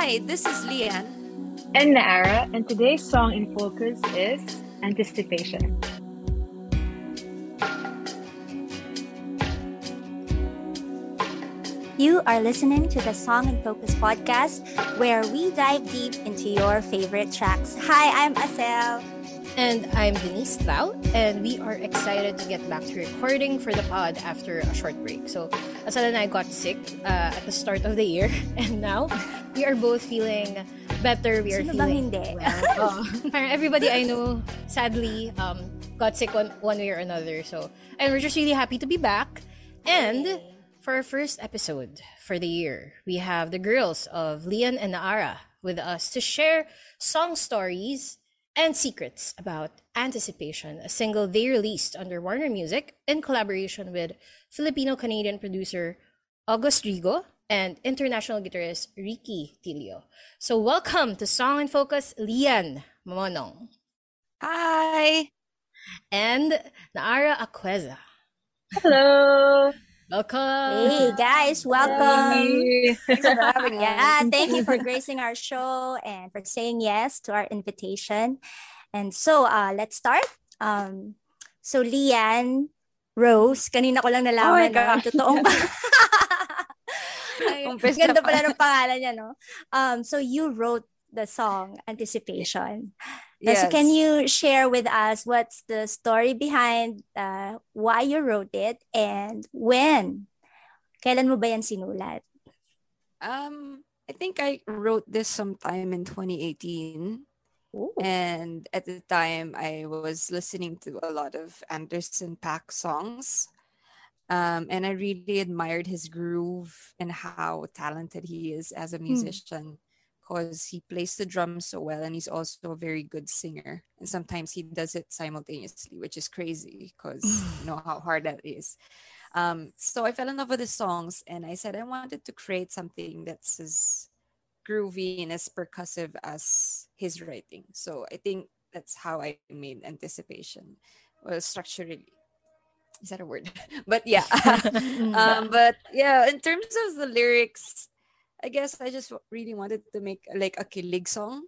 Hi, this is Lian. And Naara, and today's song in focus is Anticipation. You are listening to the Song in Focus podcast, where we dive deep into your favorite tracks. Hi, I'm Asel. And I'm Denise Lau, and we are excited to get back to recording for the pod after a short break. So, Asal and I got sick uh, at the start of the year, and now we are both feeling better. We are Sino feeling hindi? well. Oh, everybody I know, sadly, um, got sick one, one way or another. So, and we're just really happy to be back. And for our first episode for the year, we have the girls of Lian and Naara with us to share song stories and secrets about Anticipation, a single they released under Warner Music in collaboration with Filipino Canadian producer August Rigo and international guitarist Ricky Tilio. So, welcome to Song in Focus, Lian Mamonong Hi. and Naara Aqueza. Hello. Welcome. Hey guys, welcome. Hey. Thanks for having us. Yeah, thank you for gracing our show and for saying yes to our invitation. And so, uh, let's start. Um, so, Lian, Rose, kanina ko lang Oh my nalaman na gosh. totoong Ganda pala ng pangalan niya, no? Um, so, you wrote the song Anticipation. Uh, So, can you share with us what's the story behind uh, why you wrote it and when? Kailan mo ba yan sinulat? Um, I think I wrote this sometime in 2018. Ooh. And at the time, I was listening to a lot of Anderson Paak songs. Um, and I really admired his groove and how talented he is as a musician because he plays the drums so well and he's also a very good singer. And sometimes he does it simultaneously, which is crazy because you know how hard that is. Um, so I fell in love with his songs and I said I wanted to create something that's as groovy and as percussive as his writing. So I think that's how I made Anticipation. Well, structurally. Is that a word? but yeah. um, but yeah, in terms of the lyrics, I guess I just really wanted to make like a kilig song.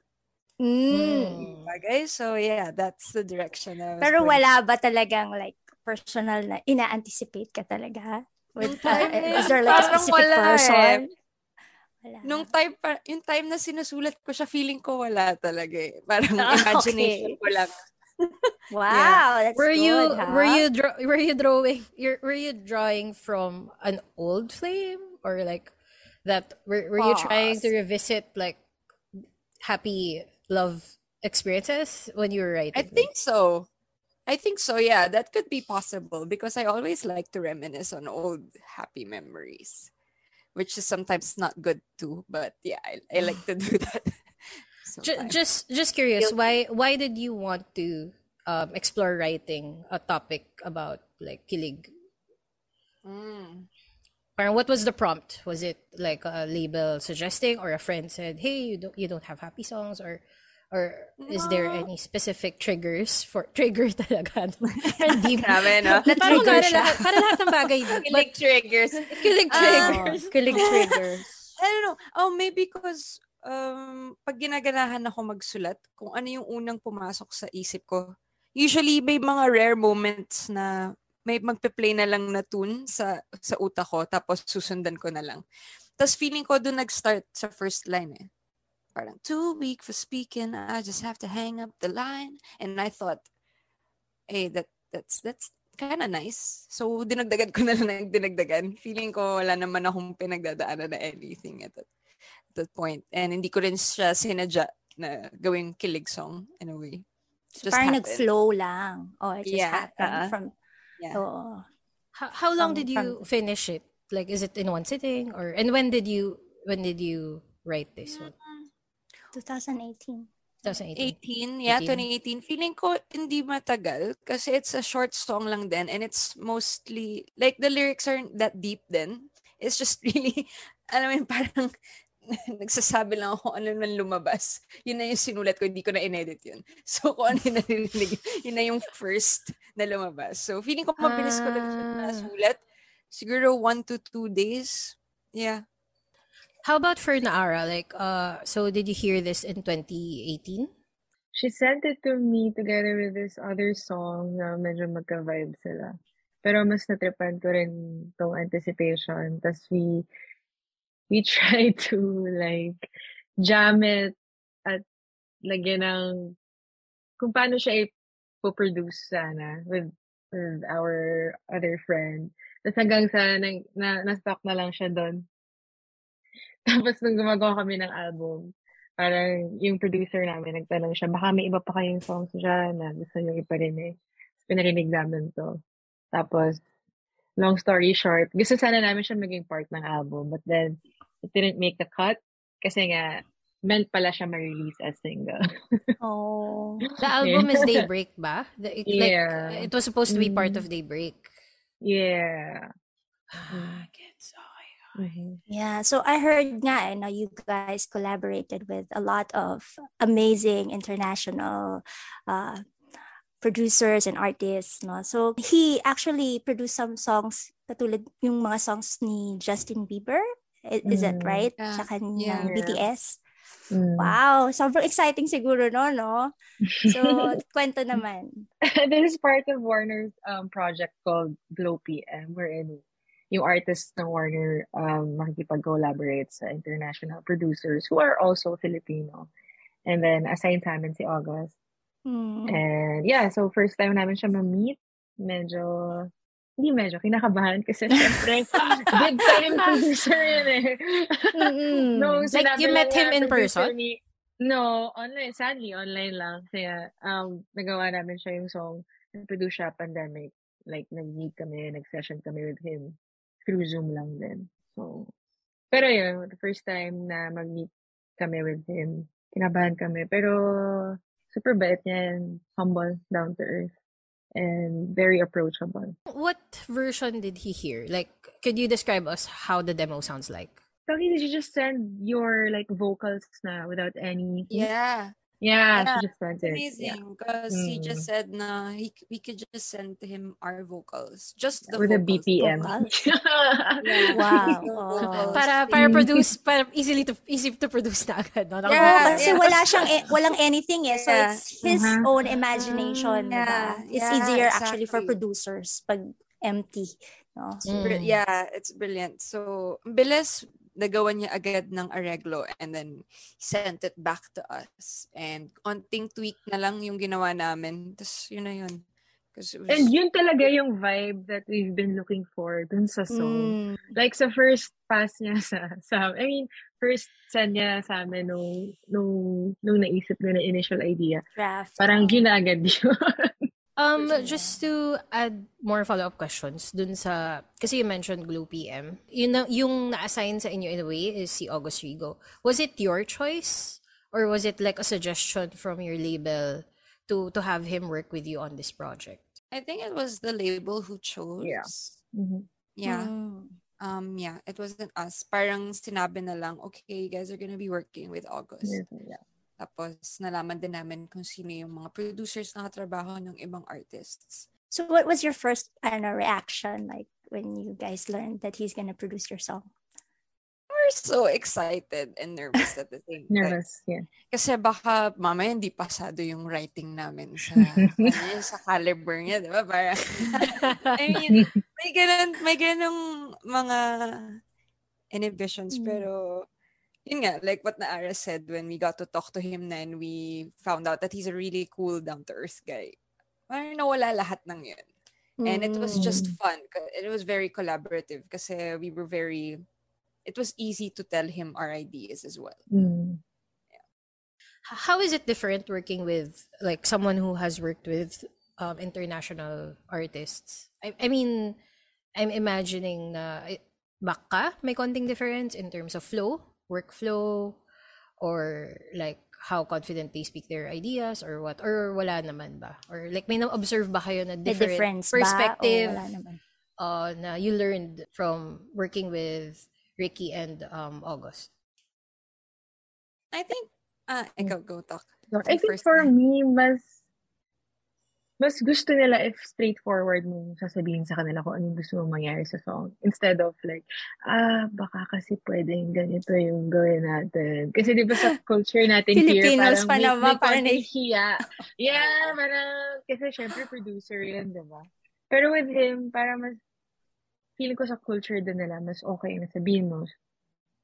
Mm. Okay, so yeah, that's the direction. I was Pero going. wala ba talagang like personal na ina-anticipate ka talaga? With, uh, eh, is there like a specific wala person? eh. Wala. Nung time pa, yung time na sinusulat ko siya, feeling ko wala talaga eh. Parang Ah, imagination okay. ko lang. Wow, that's were good, you huh? were you draw, were you drawing were you drawing from an old flame or like that were, were you trying to revisit like happy love experiences when you were writing I think so. I think so, yeah. That could be possible because I always like to reminisce on old happy memories, which is sometimes not good too. But yeah, I, I like to do that. Just just curious why why did you want to um explore writing a topic about like kilig Mm. Parang what was the prompt was it like a label suggesting or a friend said hey you don't you don't have happy songs or or is there any specific triggers for trigger talaga no? Parang deep Grabe, no? Na parang para lahat, para lahat ng bagay Like triggers. kilig Ah. triggers Kilig triggers. I don't know. Oh, maybe because um, pag ginaganahan ako magsulat, kung ano yung unang pumasok sa isip ko, usually may mga rare moments na may magpe-play na lang na tune sa, sa utak ko, tapos susundan ko na lang. Tapos feeling ko doon nag-start sa first line eh. Parang, too weak for speaking, I just have to hang up the line. And I thought, hey, that, that's, that's kind of nice. So, dinagdagan ko na lang ng dinagdagan. Feeling ko wala naman akong pinagdadaanan na anything at that, at that point. And hindi ko rin siya sinadya na gawing kilig song in a way. It just Parang happened. nag-flow lang. Oh, it just Yeah, happened uh-uh. from, Yeah. oo. how, how long From- did you from- finish it like is it in one sitting or and when did you when did you write this one 2018. 2018 18, yeah, 18. 2018. Feeling ko hindi matagal kasi it's a short song lang din and it's mostly, like the lyrics aren't that deep then. It's just really, alam mo yun, parang nagsasabi lang ako ano man lumabas. Yun na yung sinulat ko, hindi ko na inedit yun. So kung ano yung narinig, yun na yung first na lumabas. So feeling ko mabilis ko lang siya Ah. nasulat. Siguro one to two days. Yeah. How about for Naara? Like, uh, so did you hear this in 2018? She sent it to me together with this other song na medyo magka-vibe sila. Pero mas natripan ko rin tong anticipation. Tapos we, we try to like jam it at lagyan ng kung paano siya ipoproduce sana with, with our other friend. Tapos hanggang sa na, na, na-stock na lang siya doon. Tapos nung gumagawa kami ng album, parang yung producer namin nagtanong siya, baka may iba pa kayong songs dyan na gusto nyo iparinig. Pinarinig namin to. Tapos, long story short, gusto sana namin siya maging part ng album, but then, it didn't make the cut kasi nga, meant pala siya ma-release as single. oh. The album yeah. is Daybreak ba? The, it, yeah. Like, it was supposed to be part of Daybreak. Yeah. Ah, gets okay. Mm-hmm. Yeah, so I heard nga, eh, now you guys collaborated with a lot of amazing international uh, producers and artists. No? So he actually produced some songs, katulad yung mga songs ni Justin Bieber. Is, mm. is that right? Yeah. Tsaka yeah. ng BTS. Mm. Wow, sobrang exciting siguro no, no? So, kwento naman. this is part of Warner's um, project called Glow PM, wherein yung artists ng Warner um, makikipag-collaborate sa international producers who are also Filipino. And then, assigned sa amin si August. Mm. And yeah, so first time namin siya ma-meet. Medyo, hindi medyo, kinakabahan kasi syempre, big time producer yun eh. Mm-hmm. no, like, you met him in person? Ni, no, online. Sadly, online lang. Kaya, um, nagawa namin siya yung song. Nag-produce siya pandemic. Like, nag-meet kami, nag-session kami with him through Zoom lang din. So, pero yun, the first time na mag-meet kami with him, kinabahan kami. Pero, super bait niya and humble, down to earth, and very approachable. What version did he hear? Like, could you describe us how the demo sounds like? So, did you just send your, like, vocals na without any... Yeah. Yeah, yeah, she just sent it. Amazing, because yeah. mm. he just said na he we could just send him our vocals, just the with vocals. a BPM. yeah. Wow. Oh. Para para produce para easily to easy to produce na agad. No? Yeah, kasi yeah. wala siyang e, walang anything eh. So yeah. it's his uh-huh. own imagination. Yeah. Diba? It's yeah, easier exactly. actually for producers pag empty. No? Mm. Yeah, it's brilliant. So, bilis nagawa niya agad ng areglo and then sent it back to us. And konting tweak na lang yung ginawa namin. Tapos yun na yun. Was... And yun talaga yung vibe that we've been looking for dun sa song. Mm. Like sa first pass niya sa, sa I mean, first send niya sa amin nung, nung, nung naisip niya na initial idea. Draft. Parang ginagad yun. Um, just to add more follow-up questions dun sa, kasi you mentioned Glow PM. Yun, yung na-assign sa inyo in a way is si August Rigo. Was it your choice? Or was it like a suggestion from your label to to have him work with you on this project? I think it was the label who chose. Yeah. Mm-hmm. Yeah. Mm. Um, yeah, it wasn't us. Parang sinabi na lang, okay, you guys are gonna be working with August. Yeah. Tapos nalaman din namin kung sino yung mga producers na katrabaho ng ibang artists. So what was your first know, reaction like when you guys learned that he's gonna produce your song? We're so excited and nervous at the same time. nervous, yeah. Kasi baka mamaya hindi pasado yung writing namin sa sa caliber niya, di ba? Para, I mean, may ganun, may ganung mga inhibitions, mm. pero yun nga, like what Naara said when we got to talk to him then we found out that he's a really cool, down-to-earth guy. Parang nawala lahat ng yun. And it was just mm. fun. It was very collaborative kasi we were very, it was easy to tell him our ideas as well. Mm. Yeah. How is it different working with like someone who has worked with um, international artists? I, I mean, I'm imagining na baka may konting difference in terms of flow workflow or like how confident they speak their ideas or what or wala naman ba? Or like may na-observe ba kayo na different perspective uh, na you learned from working with Ricky and um, August? I think uh, ikaw go talk. I think for me mas mas gusto nila if straightforward mo sasabihin sa kanila kung anong gusto mong mangyari sa song. Instead of like, ah, baka kasi pwedeng ganito yung gawin natin. Kasi di ba sa culture natin here, parang pa may, naman, may parang hiya. Yeah, parang, kasi syempre producer yun, di ba? Pero with him, para mas, feeling ko sa culture din nila, mas okay na sabihin mo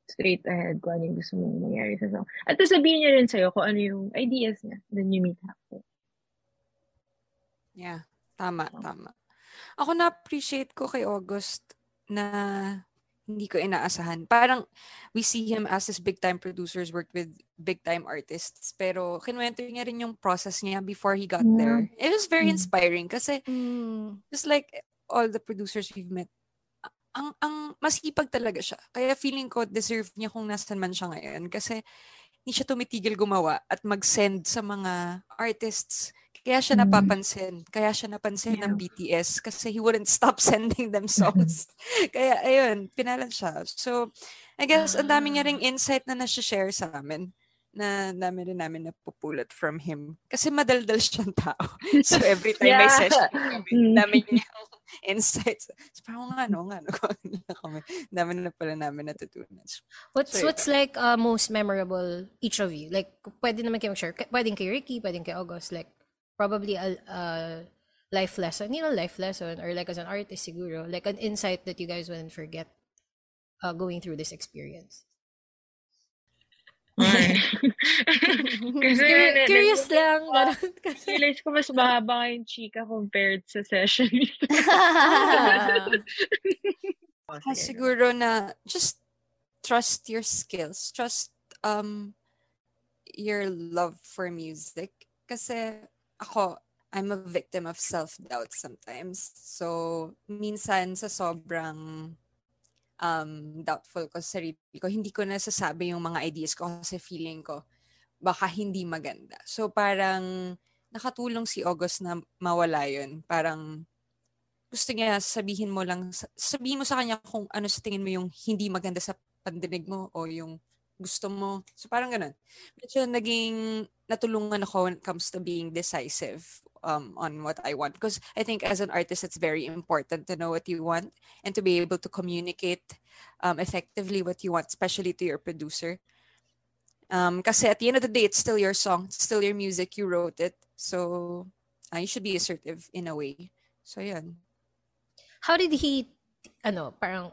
straight ahead kung ano yung gusto mong mangyari sa song. At sabihin niya rin sa'yo kung ano yung ideas niya. Then you meet halfway. Yeah, tama, tama. Ako na-appreciate ko kay August na hindi ko inaasahan. Parang we see him as his big time producers worked with big time artists. Pero kinuwento niya rin yung process niya before he got yeah. there. It was very mm. inspiring kasi mm. just like all the producers we've met, ang ang masipag talaga siya. Kaya feeling ko deserve niya kung nasan man siya ngayon kasi hindi siya tumitigil gumawa at mag-send sa mga artists kaya siya mm-hmm. napapansin. Kaya siya napansin yeah. ng BTS kasi he wouldn't stop sending them songs. Kaya ayun, pinalan siya. So, I guess ang dami niya ring ah. insight na nasi-share sa amin na dami rin namin napupulot from him. Kasi madaldal siyang tao. So every time yeah. may session kami, mm. dami niya insights. So parang nga no, nga no, kami. Dami na pala namin natutunan. What's so, what's like uh, most memorable each of you? Like pwede naman kayo mag-share. Pwedeng kay Ricky, pwedeng kay August. Like probably a, a life lesson, you know, life lesson, or like as an artist, siguro, like an insight that you guys wouldn't forget uh, going through this experience. kasi, Cur- curious lang. Uh, realize ko mas mahaba yung chika compared sa session. ah, siguro na just trust your skills. Trust um your love for music. Kasi ako, I'm a victim of self-doubt sometimes. So, minsan sa sobrang um, doubtful ko sa sarili ko, hindi ko nasasabi yung mga ideas ko kasi feeling ko baka hindi maganda. So, parang nakatulong si August na mawala yun. Parang gusto niya sabihin mo lang, sabihin mo sa kanya kung ano sa tingin mo yung hindi maganda sa pandinig mo o yung gusto mo. So parang ganun. Medyo naging natulungan ako when it comes to being decisive um, on what I want. Because I think as an artist, it's very important to know what you want and to be able to communicate um, effectively what you want, especially to your producer. Um, kasi at the end of the day, it's still your song, it's still your music, you wrote it. So uh, you should be assertive in a way. So yan. How did he, ano, parang,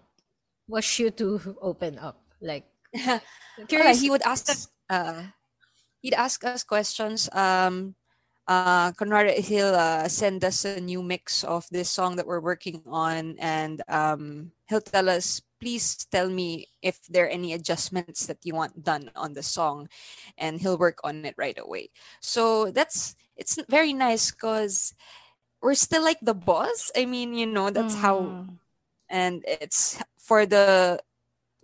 was you to open up? Like, Curious. he would ask us, uh, he'd ask us questions. Um, uh, kunwari, he'll uh, send us a new mix of this song that we're working on, and um, he'll tell us, please tell me if there are any adjustments that you want done on the song, and he'll work on it right away. So that's it's very nice because we're still like the boss. I mean, you know, that's mm. how, and it's for the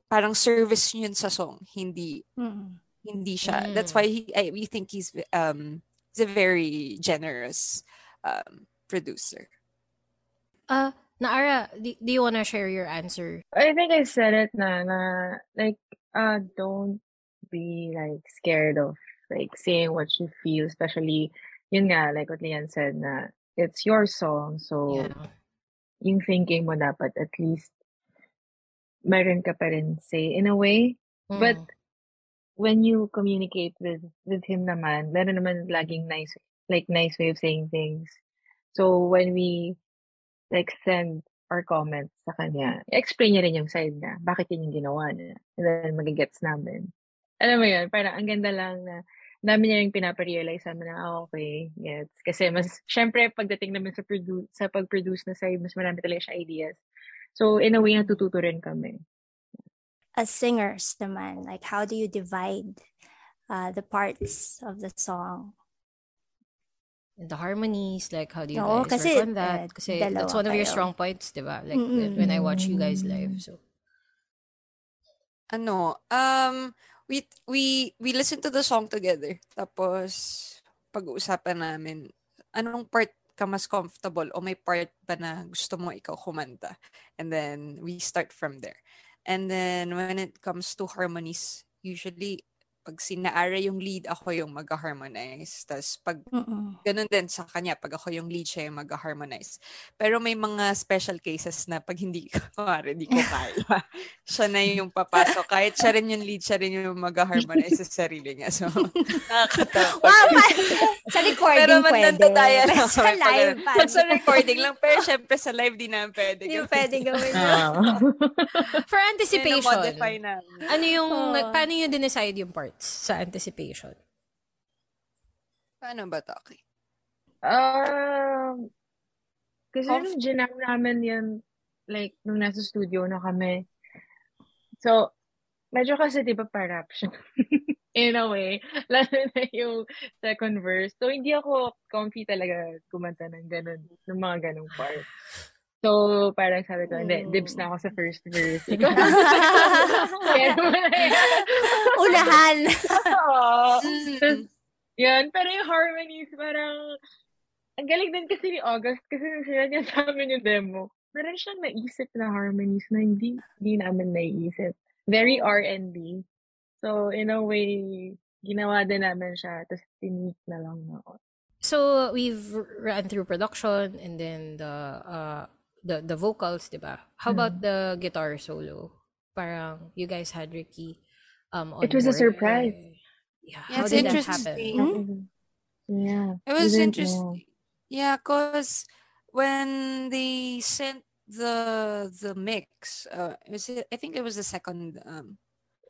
parang service yun sa song, hindi mm. hindi siya. Mm. That's why he, I, we think he's um he's a very generous um producer. Uh Naara, do, do you want to share your answer? I think I said it na, na like uh don't be like scared of like saying what you feel, especially yun nga, like what Lian said na it's your song, so yeah. yung thinking mo dapat at least meron ka pa rin say in a way. Mm. But when you communicate with with him naman, meron naman laging nice like nice way of saying things. So when we like send our comments sa kanya, explain niya rin yung side niya. Bakit yun yung ginawa niya? And then magigets namin. Alam mo yun, parang ang ganda lang na dami niya yung pinaparealize namin na, ah, okay, gets. Kasi mas, syempre, pagdating naman sa, produ- sa pag-produce na side, mas marami talaga siya ideas. So, in a way, natututo rin kami. As singers naman, like how do you divide uh, the parts of the song? And the harmonies, like how do you Oo, guys kasi, work on that? Uh, kasi that's one of your strong points, di ba? Like mm-hmm. when I watch you guys live. So, ano, um, we we we listen to the song together. Tapos pag-uusapan namin anong part ka mas comfortable o may part ba na gusto mo ikaw kumanta. And then we start from there. And then when it comes to harmonies, usually pag sinaara yung lead, ako yung mag-harmonize. Tapos pag Mm-mm. ganun din sa kanya, pag ako yung lead, siya yung mag-harmonize. Pero may mga special cases na pag hindi ko, kumari, hindi ko kaya, siya na yung papasok. Kahit siya rin yung lead, siya rin yung mag-harmonize sa sarili niya. So, nakakatawa. Wow, sa recording pero pwede. Pero tayo lang. Sa live. Pag, sa recording lang. Pero syempre sa live, di namin pwede. Hindi pwede gawin. For anticipation, ano yung, oh. paano yung dinecide yung part? Parts sa anticipation? Paano ba, Taki? Um, kasi Off- nung ginam namin yan, like, nung nasa studio na kami. So, medyo kasi di ba parap siya. In a way. Lalo na yung second verse. So, hindi ako comfy talaga kumanta ng ganun, ng mga ganung part. So, parang sabi ko, hindi, dibs na ako sa first verse. Ikaw. Unahan. Oo. Mm. yan. Pero yung harmonies, parang, ang galing din kasi ni August kasi sila niya sa amin yung demo. Meron siyang naisip na harmonies na hindi, hindi namin naiisip. Very R&B. So, in a way, ginawa din namin siya, tapos tinweak na lang ako. So, we've run through production and then the uh, the the vocals, 'di ba? How about mm. the guitar solo? Parang you guys had Ricky um on It was board. a surprise. Yeah, yeah how did that happen? Mm-hmm. Yeah. It was interesting. Yeah, cuz when they sent the the mix, uh it was I think it was the second um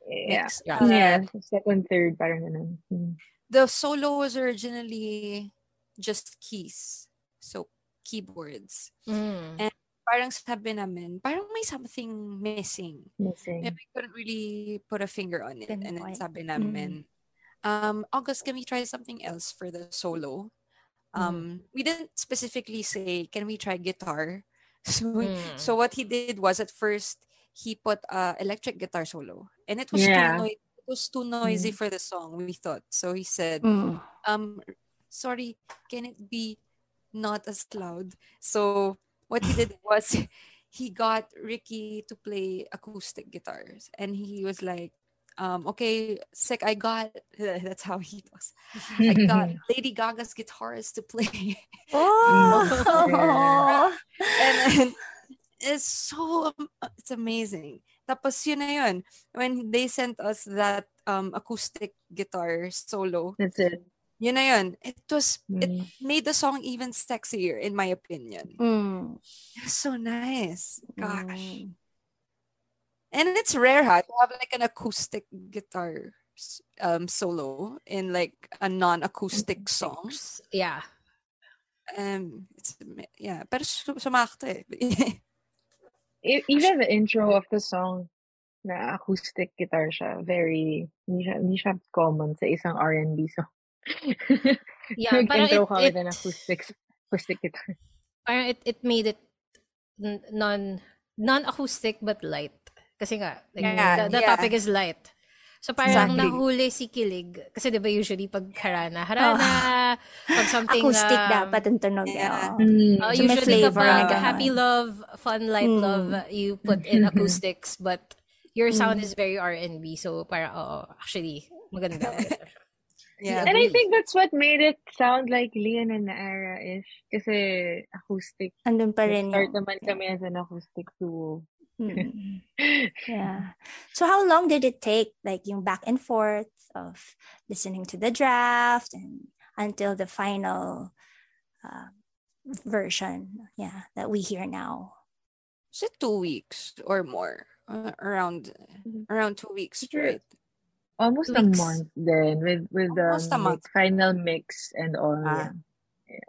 yeah. mix. Yeah, uh, yeah. second third parang ganun. Mm. The solo was originally just keys. So keyboards. Mm. Parang sabi namin, parang may something missing. Missing. And we couldn't really put a finger on it. And then sabi namin, mm. um, August, can we try something else for the solo? Um, mm. We didn't specifically say, can we try guitar? So, mm. so what he did was at first, he put uh, electric guitar solo. And it was yeah. too noisy. It was too noisy mm. for the song, we thought. So he said, mm. um, sorry, can it be not as loud? So what he did was he got Ricky to play acoustic guitars and he was like um, okay, sick, I got, that's how he talks. I got Lady Gaga's guitarist to play. Oh! and, and it's so, it's amazing. Tapos yun na yun. When they sent us that um, acoustic guitar solo. That's it. Yun na yun. It was, mm. it made the song even sexier, in my opinion. Mm. It was so nice. Gosh. Mm. And it's rare, ha, to have like an acoustic guitar um, solo in like a non-acoustic song. Yeah. Um, it's, yeah, pero sumakto eh. Even the intro of the song, na acoustic guitar siya, very, hindi siya, hindi siya common sa isang R&B song. Yeah, Nag-intro ka with an acoustic, acoustic guitar. Parang it, it made it non non-acoustic but light. Kasi nga, like, yeah, the, the yeah. topic is light. So parang exactly. nahuli si Kilig. Kasi di ba usually pag harana, harana, oh. pag something Acoustic na... dapat ang tunog. Yeah. Mm. Uh, so usually kapag happy love, fun light mm. love, you put in acoustics. But your sound mm. is very R&B. So parang, oo, actually, maganda. maganda Yeah, and I think that's what made it sound like Leon and Naara-ish. Kasi acoustic. Andun pa rin. Start naman kami as an acoustic duo. Hmm. yeah. So how long did it take, like yung back and forth of listening to the draft and until the final uh, version, yeah, that we hear now? Is it two weeks or more? Uh, around mm-hmm. around two weeks, right? Almost a month then with with the um, final mix and all. Ah. Yeah.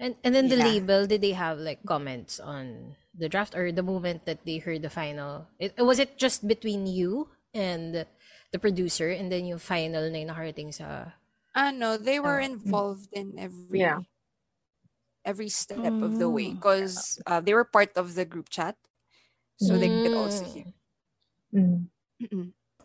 And and then the yeah. label, did they have like comments on the draft or the moment that they heard the final? It was it just between you and the producer and then yung final na nakarating sa Ah no, they were uh, involved in every yeah. every step mm. of the way because mm. uh, they were part of the group chat, so mm. they could also hear. Mm.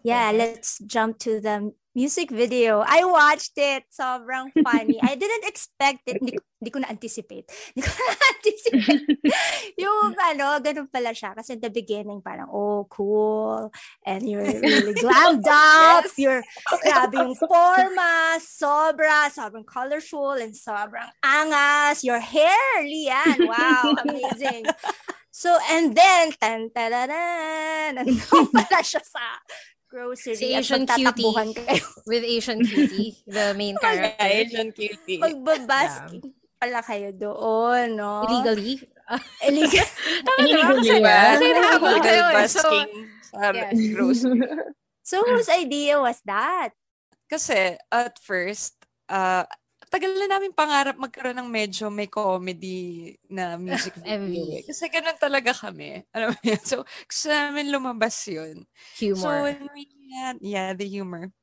Yeah, let's jump to the music video. I watched it. Sobrang funny. I didn't expect it. Hindi, hindi ko na-anticipate. Hindi ko na-anticipate. yung ano, ganun pala siya. Kasi in the beginning, parang, oh, cool. And you're really glammed up. yes. You're, grabe yung forma. Sobra. Sobrang colorful and sobrang angas. Your hair, Lian. Wow, amazing. So, and then, tan tararan, nandun pala siya sa grocery si Asian cutie kayo. with Asian cutie, the main character. Asian cutie. Magbabasking yeah. pala kayo doon, no? Illegally. Illegal. Illegally ba? Kasi nakakuha kayo. Basking sa grocery. So, whose idea was that? Kasi, at first, uh, tagal na namin pangarap magkaroon ng medyo may comedy na music video. Kasi ganun talaga kami. Alam mo yun? So, gusto namin lumabas yun. Humor. So, when we had, yeah, the humor.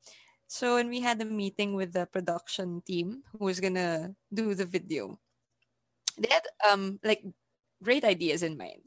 So, when we had a meeting with the production team who was gonna do the video, they had, um, like, great ideas in mind.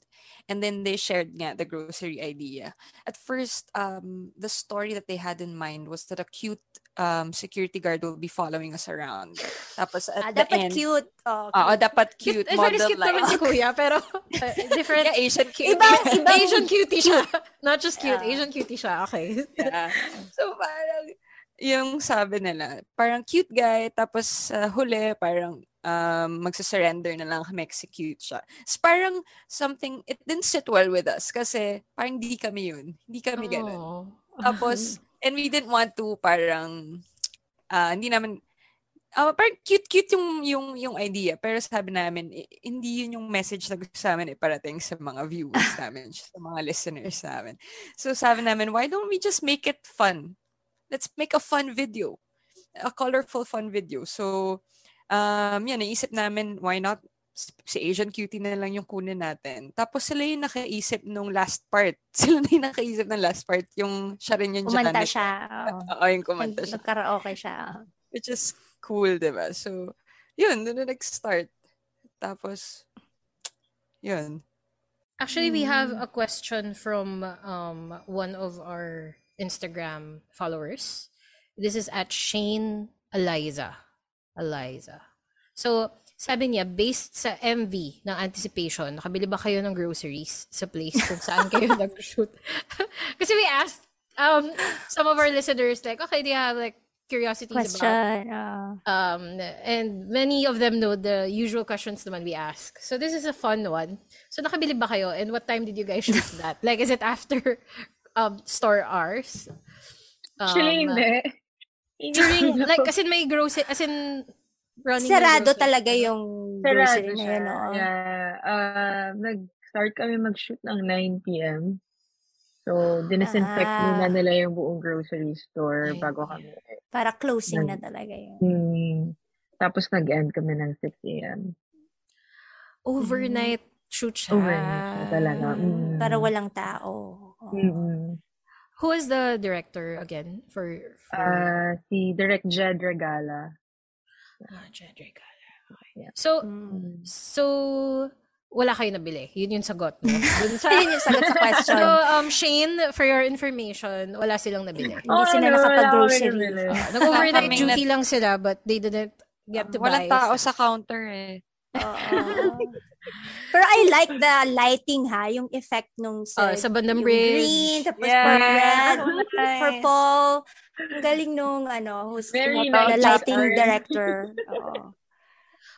And then they shared nga the grocery idea. At first, um, the story that they had in mind was that a cute um, security guard will be following us around. Tapos at ah, the dapat end, cute. Oh, Oo, dapat cute. Cute, model cute like. naman si Kuya, pero uh, different. yeah, Asian cute. Ibang, ibang Asian cutie siya. Not just cute, yeah. Asian cutie siya. Okay. yeah. So parang, yung sabi nila, parang cute guy, tapos uh, huli, parang um, magsasurrender na lang kami execute siya. It's parang something, it didn't sit well with us kasi parang hindi kami yun. Hindi kami ganun. Oh. Tapos, and we didn't want to parang, uh, hindi naman, uh, parang cute-cute yung, yung, yung idea. Pero sabi namin, eh, hindi yun yung message na gusto namin iparating sa mga viewers namin, sa mga listeners namin. So sabi namin, why don't we just make it fun? Let's make a fun video. A colorful fun video. So, um, yan, naisip namin, why not si Asian Cutie na lang yung kunin natin. Tapos sila yung nakaisip nung last part. Sila na yung nakaisip ng last part. Yung siya rin yung Kumanta Janet. siya. Oo, yung kumanta siya. Nagkaraoke siya. Which is cool, di ba? So, yun, doon na nag-start. Tapos, yun. Actually, we have a question from um, one of our Instagram followers. This is at Shane Eliza. Eliza. So, sabi niya, based sa MV ng Anticipation, nakabili ba kayo ng groceries sa place kung saan kayo nag-shoot? Kasi we asked um, some of our listeners, like, okay, do you have like curiosities Question, about... Uh... Um, and many of them know the usual questions naman we ask. So this is a fun one. So nakabili ba kayo? And what time did you guys shoot that? like, is it after um, store hours? Um, Actually, hindi. During, like, as in may grocery, as in running Sarado talaga yung grocery na yun, no? Yeah. Uh, nag-start kami mag-shoot ng 9 p.m. So, dinisinfect ah. muna nila yung buong grocery store Ay, bago kami. Para closing nag, na talaga yun. Hmm, tapos nag-end kami ng 6 a.m. Overnight mm. shoot siya. Overnight siya talaga. Mm. Para walang tao. Oh. Mm-hmm. Who is the director again for, for... Uh, si Direct Jed Regala. Ah, Jed Regala. Okay. Yeah. So, mm. so wala kayo nabili. Yun yung sagot mo. Dun sa, yun yung sagot sa question. So, um, Shane, for your information, wala silang nabili. Hindi oh, sila no, nakapag-grocery. Uh, Nag-overnight duty lang sila, but they didn't get to buy. Walang tao sa counter eh. Pero I like the lighting ha, yung effect nung sa, uh, sa bandang bridge. Green, tapos yeah. red, nice. purple. Ang galing nung ano, who's Very the lighting director. Oo.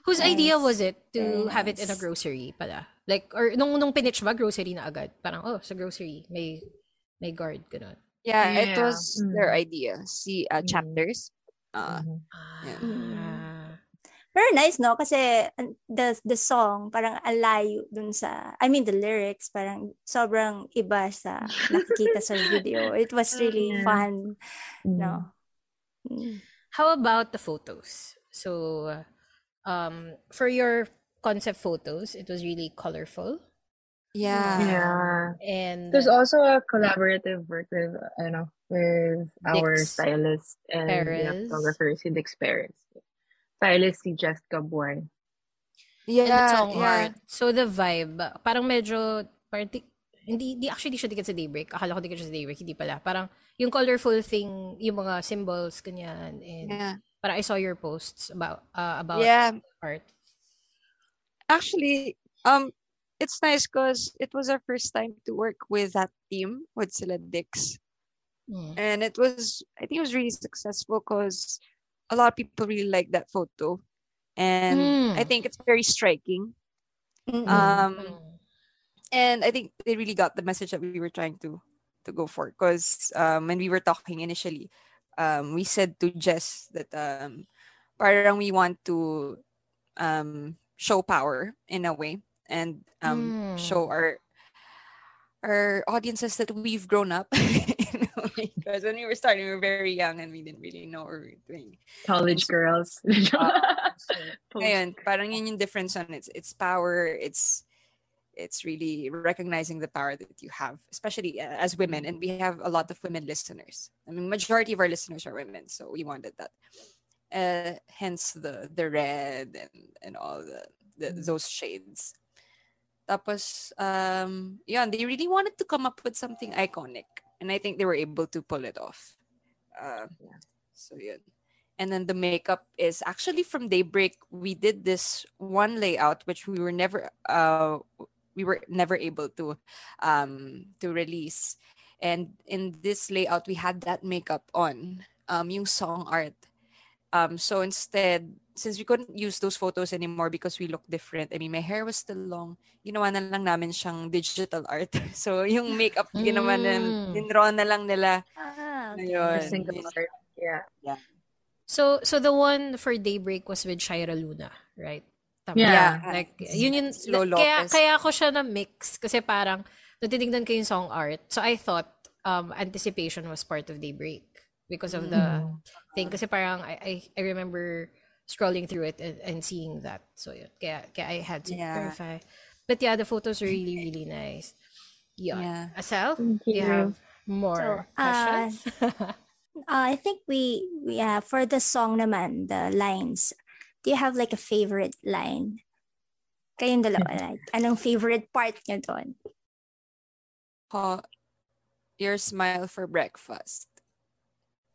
Whose nice. idea was it to nice. have it in a grocery pala? Like, or nung, nung pinitch ba, grocery na agad? Parang, oh, sa grocery, may may guard, ganun. Yeah, yeah. it was mm. their idea. See, uh, chapters. Uh, mm-hmm. yeah. Mm. Very nice, no? Kasi the, the song, parang alayo dun sa, I mean, the lyrics, parang sobrang iba sa nakikita sa video. It was really yeah. fun, mm. no? Mm. How about the photos? So, um, for your concept photos, it was really colorful. Yeah. Yeah. And there's also a collaborative work with, I know, with our Dix stylist and Perez. photographer, si Dix Perez stylist si Jessica Buay. Yeah, and the song yeah. art. So the vibe, parang medyo parang hindi, di actually di siya dikit sa Daybreak. Akala ko dikit siya sa Daybreak, hindi pala. Parang yung colorful thing, yung mga symbols, kanyan. And yeah. parang I saw your posts about uh, about yeah. art. Actually, um, it's nice because it was our first time to work with that team, with sila Dix. Mm. And it was, I think it was really successful because a lot of people really like that photo. And mm. I think it's very striking. Mm-hmm. Um, and I think they really got the message that we were trying to to go for. Because um, when we were talking initially, um, we said to Jess that um, parang we want to um, show power in a way and um, mm. show our our audiences that we've grown up because when we were starting we were very young and we didn't really know what we were doing. College so, girls. Uh, so, parang yun yung difference on it's it's power it's it's really recognizing the power that you have especially uh, as women. And we have a lot of women listeners. I mean majority of our listeners are women so we wanted that. Uh, hence the the red and and all the, the mm. those shades. Tapos, um, yeah, they really wanted to come up with something iconic. And I think they were able to pull it off. Uh, yeah. So, yeah. And then the makeup is actually from Daybreak. We did this one layout, which we were never, uh, we were never able to, um, to release. And in this layout, we had that makeup on, um, yung song art. Um, so instead, since we couldn't use those photos anymore because we look different. I mean, my hair was still long. Ginawa na lang namin siyang digital art. So, yung makeup, mm. ginawa na, dinraw na lang nila. Ah. Ayun. Single art. Yeah. Yeah. So, so the one for Daybreak was with Shira Luna, right? Tama. Yeah. Like, yun yun, Slow kaya, kaya ako siya na mix kasi parang, natitignan ko yung song art. So, I thought um, Anticipation was part of Daybreak because of the mm. thing. Kasi parang, I, I, I remember scrolling through it and, and seeing that. So yeah, kaya, kaya I had to yeah. verify. But yeah, the photos are really, really nice. Yeah. yeah. Asel, you. you. have more so, uh, questions? uh, I think we, yeah, for the song naman, the lines, do you have like a favorite line? Kayong dalawa, like, anong favorite part nyo doon? Oh, your smile for breakfast.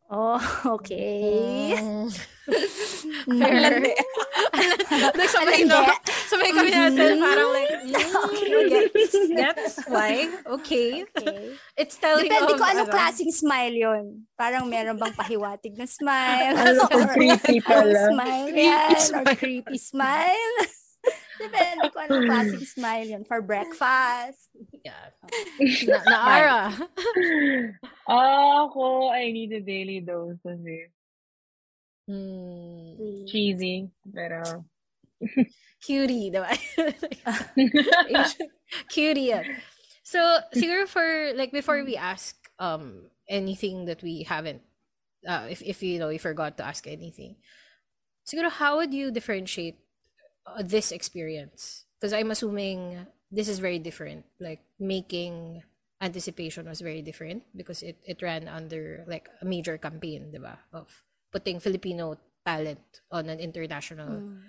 Oh, okay. Mm. Fair. Nagsabay no? Sabay kami na sa parang like, mm, okay. gets, gets, why? Okay. okay. It's telling Depende of, ko anong ano. klaseng smile yon. Parang meron bang pahiwatig na smile? Ano, or creepy pala. Smile yan, or creepy smile. Depende ko anong klaseng smile yun. For breakfast. Yeah. na, na Ara. ako, I need a daily dose of it. Mm. Cheesy, pero... Cutie, diba? Cutie yan. So, siguro for, like, before we ask um anything that we haven't, uh, if, if, you know, we forgot to ask anything, siguro, how would you differentiate uh, this experience. Because i'm assuming this is very different. Like making anticipation was very different because it, it ran under like a major campaign diba, of putting filipino talent on an international mm.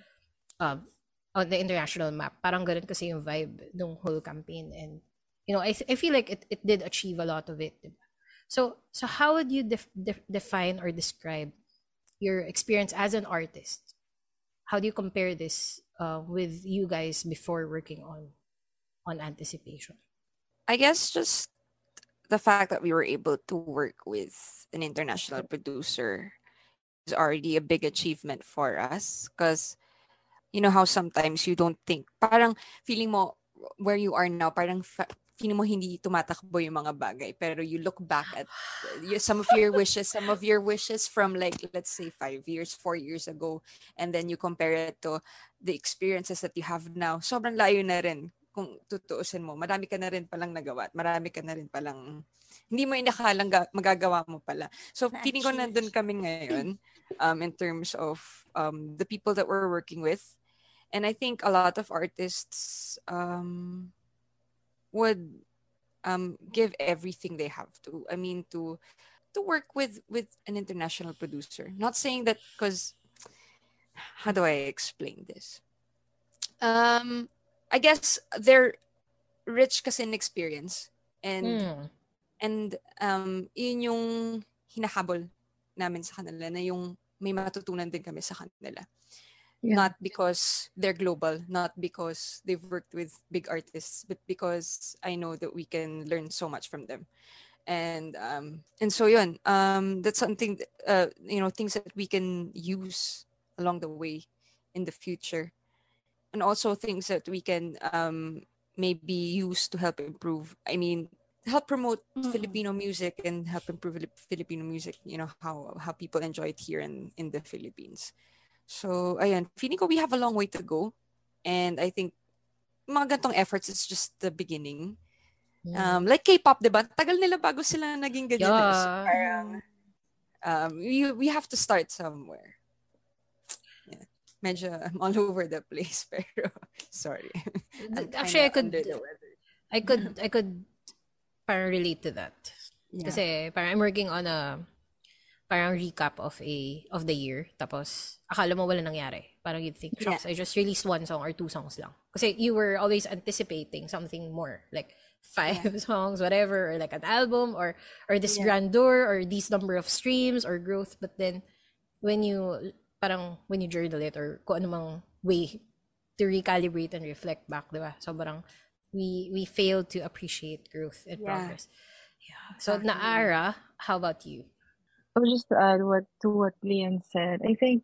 um on the international map. Parang ganun kasi yung vibe ng whole campaign. And you know i, th- I feel like it, it did achieve a lot of it diba? so so how would you def- def- define or describe your experience as an artist how do you compare this uh, with you guys before working on on anticipation? I guess just the fact that we were able to work with an international producer is already a big achievement for us because you know how sometimes you don't think parang feeling mo where you are now parang feeling mo hindi tumatakbo yung mga bagay pero you look back at some of your wishes some of your wishes from like let's say five years four years ago and then you compare it to the experiences that you have now sobrang layo na rin kung tutuusin mo. Marami ka na rin palang nagawa at marami ka na rin palang hindi mo inakalang ga- magagawa mo pala. So feeling ko nandun kami ngayon um, in terms of um, the people that we're working with. And I think a lot of artists um, would um, give everything they have to. I mean, to to work with with an international producer. Not saying that because how do I explain this? Um, I guess they're rich kasi in experience. And mm. and um yun yung hinahabol namin sa kanila na yung may matutunan din kami sa kanila. Yeah. Not because they're global, not because they've worked with big artists, but because I know that we can learn so much from them. And um and so yun, um that's something uh you know things that we can use along the way in the future. And also things that we can um maybe use to help improve. I mean, help promote mm-hmm. Filipino music and help improve Filipino music, you know, how how people enjoy it here in in the Philippines. So, ayan, feeling ko we have a long way to go. And I think mga gantong efforts is just the beginning. Yeah. Um, like K-pop, di ba? Tagal nila bago sila naging ganyan. Yeah. So, parang, um, you, we have to start somewhere medyo I'm all over the place pero sorry. Actually, I could I could I could parang relate to that. Yeah. Kasi parang I'm working on a parang recap of a of the year tapos akala mo wala nangyari. Parang you'd think, yeah. I just released one song or two songs lang. Kasi you were always anticipating something more like five yeah. songs whatever or like an album or or this yeah. grandeur or these number of streams or growth but then when you parang when you journal it or kung anumang way to recalibrate and reflect back, di ba? Sobrang we we fail to appreciate growth and progress. Yeah. So exactly. Naara, how about you? Oh, just to add what to what Leon said, I think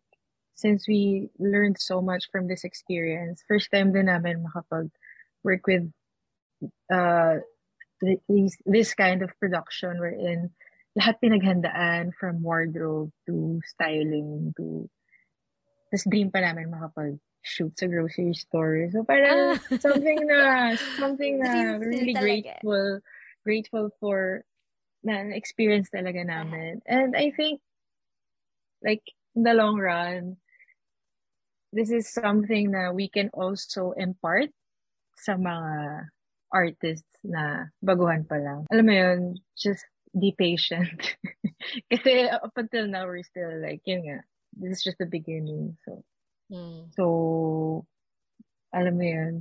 since we learned so much from this experience, first time din namin makapag work with uh this, this kind of production wherein lahat pinaghandaan from wardrobe to styling to Tapos dream pa namin makapag-shoot sa grocery store. So parang ah. something na, something na really grateful, grateful for na experience talaga namin. And I think, like, in the long run, this is something na we can also impart sa mga artists na baguhan pa lang. Alam mo yun, just be patient. Kasi up until now, we're still like, yun nga, this is just the beginning. So, mm. so, alam mo yun,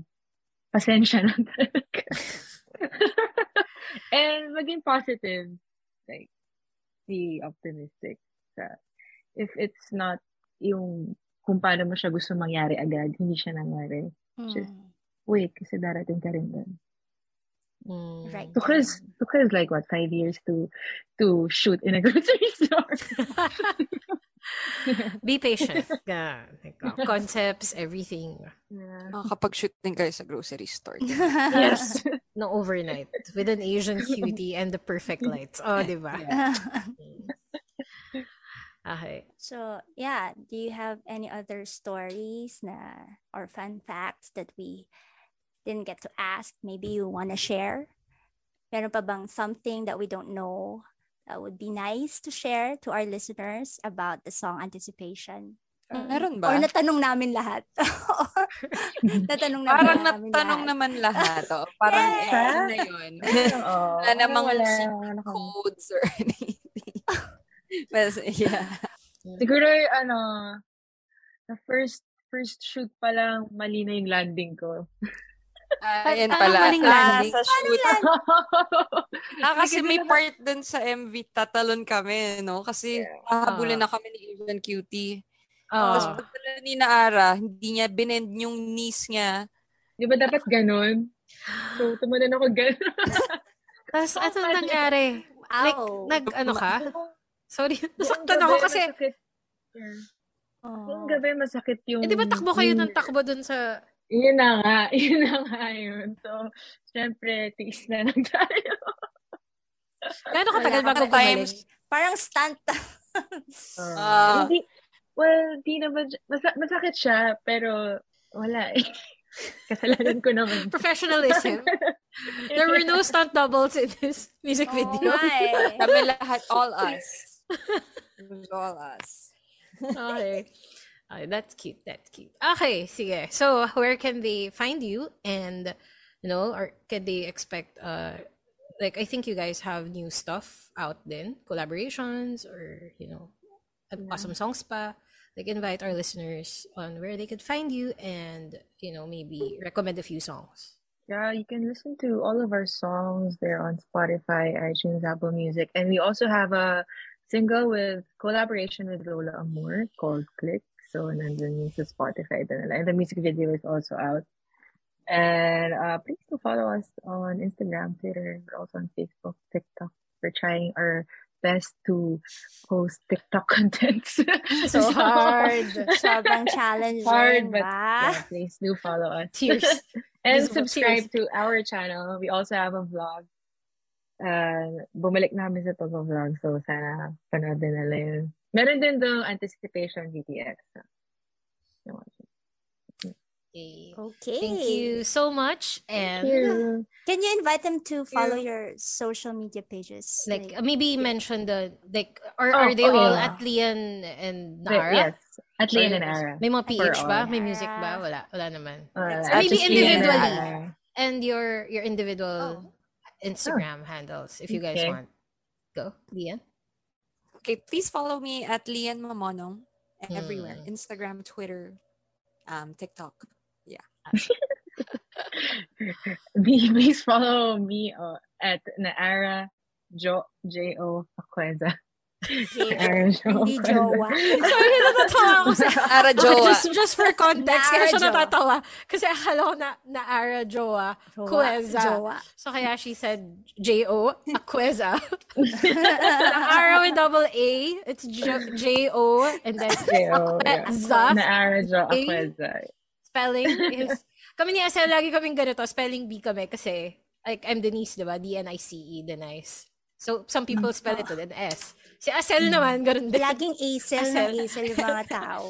pasensya na talaga. and maging positive. Like, be optimistic. Sa, if it's not yung kung paano mo siya gusto mangyari agad, hindi siya nangyari. Mm. Just wait, kasi darating ka rin doon. Mm. Right. Because because like what five years to to shoot in a grocery store. Be patient. Yeah. Like, concepts, everything. Yeah. Kapag shooting kayo sa grocery store. yes. No overnight. With an Asian cutie and the perfect lights. Oh, di ba? Yeah. okay. So, yeah. Do you have any other stories na or fun facts that we didn't get to ask? Maybe you want to share? Meron pa bang something that we don't know uh, would be nice to share to our listeners about the song Anticipation? Um, Meron ba? Or natanong namin lahat. natanong namin Parang namin natanong lahat. naman lahat. Oh. Parang yes. eh, na yun. oh, wala namang wala, wala, codes or anything. But, yeah. Siguro, ano, the first first shoot pa lang, mali na yung landing ko. Ah, ayan pala. Ah, sa shoot. ah, kasi may part dun sa MV, tatalon kami, no? Kasi yeah. habulin na kami ni Evan Cutie. Uh. Tapos pagtala ni Naara, hindi niya binend yung knees niya. Di ba dapat ganon? So, tumanan ako ganon. Tapos, ano nangyari? Like, nag, ano ka? Sorry, nasaktan ako kasi... Yeah. Oh. Yung gabi masakit yung... Eh, di ba takbo kayo ng takbo dun sa yun na nga. Yun na nga yun. So, syempre, tiis na lang tayo. Gano'n katagal bago times? Parang stunt. uh, hindi, well, di naman, mas- masakit siya, pero wala eh. Kasalanan ko naman. Professionalism. There were no stunt doubles in this music oh, video. Hi. Kami lahat, all us. all us. Okay. Uh, that's cute. That's cute. Okay, sige. So, where can they find you? And, you know, or can they expect, uh, like, I think you guys have new stuff out then, collaborations or, you know, yeah. awesome songs pa. Like, invite our listeners on where they could find you and, you know, maybe recommend a few songs. Yeah, you can listen to all of our songs. They're on Spotify, iTunes, Apple Music, and we also have a single with collaboration with Lola Amour called Click. So nandun yun sa Spotify din And the music video is also out. And uh, please do follow us on Instagram, Twitter, we're also on Facebook, TikTok. We're trying our best to post TikTok contents. so, so hard. Sobrang challenging. Hard, but yeah, please do follow us. Tears. and subscribe tears. to our channel. We also have a vlog. Uh, bumalik namin sa pag-vlog. So, sana panood din nila yun. Meron din doon anticipation VTX. So, Okay. Thank you so much. And you. can you invite them to follow your social media pages? Like, like maybe mention the like or oh, are they oh, all yeah. at Lian and Nara? Yes. At Lian and Nara. May mga PH ba? May music ba? Wala. Wala naman. Uh, maybe individually. And your your individual oh. Instagram oh. handles if you guys okay. want. Go, Lian. Okay, please follow me at Lian Mamonong everywhere. Hmm. Instagram, Twitter, um, TikTok. Yeah. please follow me uh, at Naara Jo J O Aqueza. Hindi jowa. Sorry, natatawa ako sa Ara Jowa. Just, just for context, kaya siya natatawa. Kasi akala ko na, na Ara Jowa. Jowa. So kaya she said J-O, Aqueza. Ara with double A, it's J-O, and then J-O. Na Ara Jo Aqueza. Spelling is kami ni Asel, lagi kaming ganito, spelling bee kami kasi, like, I'm Denise, di ba? D-N-I-C-E, Denise. So, some people mm-hmm. spell it with an S. Si Asel naman, ganun din. Laging Asel Asel. na Asel yung mga tao.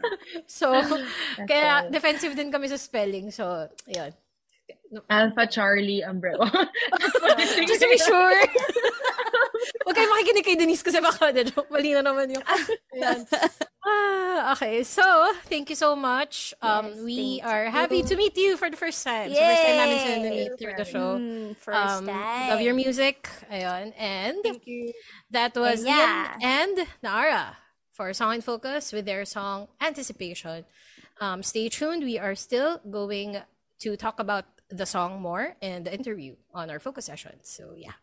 so, kaya defensive din kami sa spelling. So, yun. Alpha Charlie Umbrella. Just to be sure. Huwag kayo makikinig kay Denise kasi baka na joke. Mali na naman yung... Ayan. Ah, okay. So, thank you so much. Um, yes, we are happy you. to meet you for the first time. Yay! So, first time namin sila meet through the show. Mm, first um, time. Love your music. Ayun. And thank you. that was and, yeah. and Nara for Song in Focus with their song Anticipation. Um, stay tuned. We are still going to talk about the song more and the interview on our focus session. So, yeah.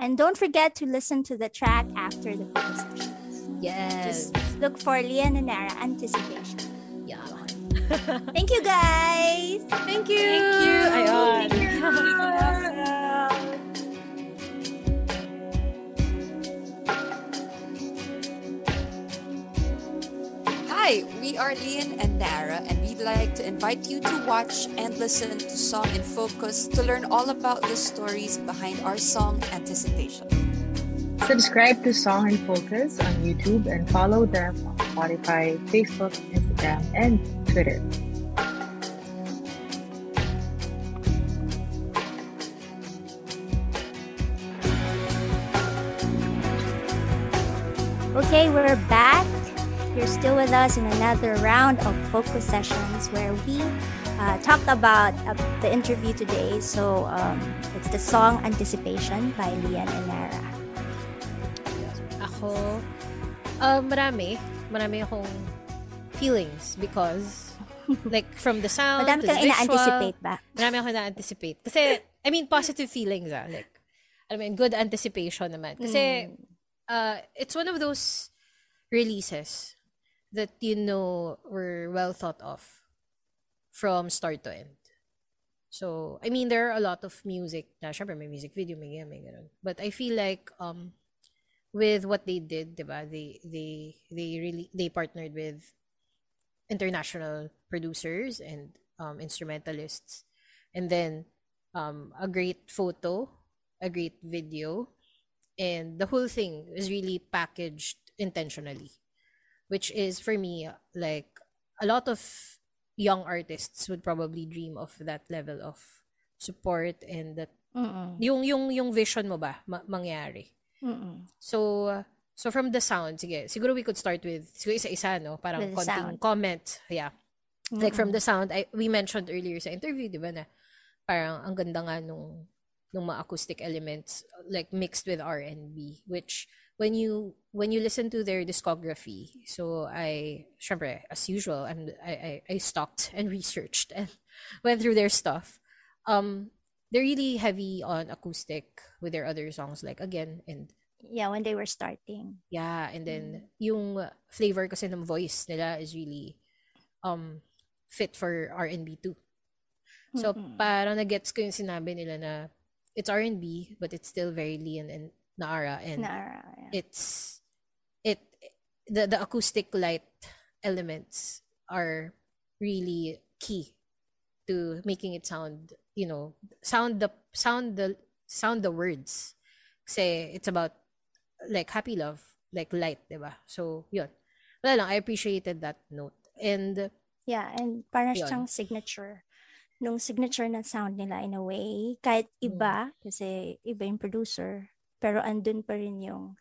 And don't forget to listen to the track after the focus session. Yes. Just look for Lian and Nara Anticipation. Yeah. Thank you guys. Thank you. Thank you. Ayun. Thank you. Hi, we are Lian and Nara, and we'd like to invite you to watch and listen to Song in Focus to learn all about the stories behind our song Anticipation. Subscribe to Song in Focus on YouTube and follow them on Spotify, Facebook, Instagram, and Twitter. Okay, we're back you're still with us in another round of focus sessions where we uh, talked about uh, the interview today. So um, it's the song Anticipation by Lian and Nara. Ako, uh, marami. Marami akong feelings because like from the sound Madami to the visual. ina-anticipate ba? Marami ako na-anticipate. Kasi, I mean, positive feelings ah. Like, I mean, good anticipation naman. Kasi, mm. uh, it's one of those releases that you know were well thought of from start to end. So, I mean, there are a lot of music na, syempre may music video, may may ganun. But I feel like, um, with what they did, diba, they, they, they really, they partnered with international producers and um, instrumentalists. And then, um, a great photo, a great video, and the whole thing is really packaged intentionally which is for me like a lot of young artists would probably dream of that level of support and that Mm-mm. yung yung yung vision mo ba ma- mangyari. Mm-mm. So so from the sound sige siguro we could start with siguro isa-isa no parang with konting comment yeah Mm-mm. like from the sound I, we mentioned earlier sa interview di ba na parang ang ganda nga nung nung mga acoustic elements like mixed with R&B which when you when you listen to their discography, so I, syempre, as usual, I'm, I, I, I stalked and researched and went through their stuff. um they're really heavy on acoustic with their other songs like again and yeah when they were starting yeah and then mm. yung flavor kasi ng voice nila is really um fit for R&B too so mm-hmm. parang na-gets ko yung sinabi nila na it's R&B but it's still very lean and Naara and Naara, yeah. it's it the the acoustic light elements are really key to making it sound you know sound the sound the sound the words say it's about like happy love, like light, 'di ba? So, 'yun. Wala lang, I appreciated that note. And yeah, and para yun. siyang signature nung signature na sound nila in a way, kahit iba, hmm. kasi iba yung producer, pero andun pa rin yung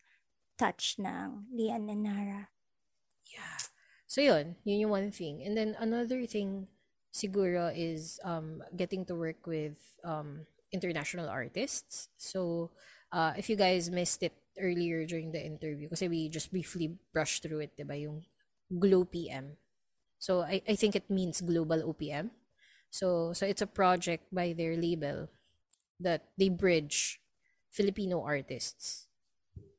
touch ng Lian and Nara. Yeah. So yun, yun yung one thing. And then another thing siguro is um getting to work with um international artists. So uh if you guys missed it earlier during the interview kasi we just briefly brushed through it, 'di ba? Yung Glow PM. So I I think it means Global OPM. So so it's a project by their label that they bridge Filipino artists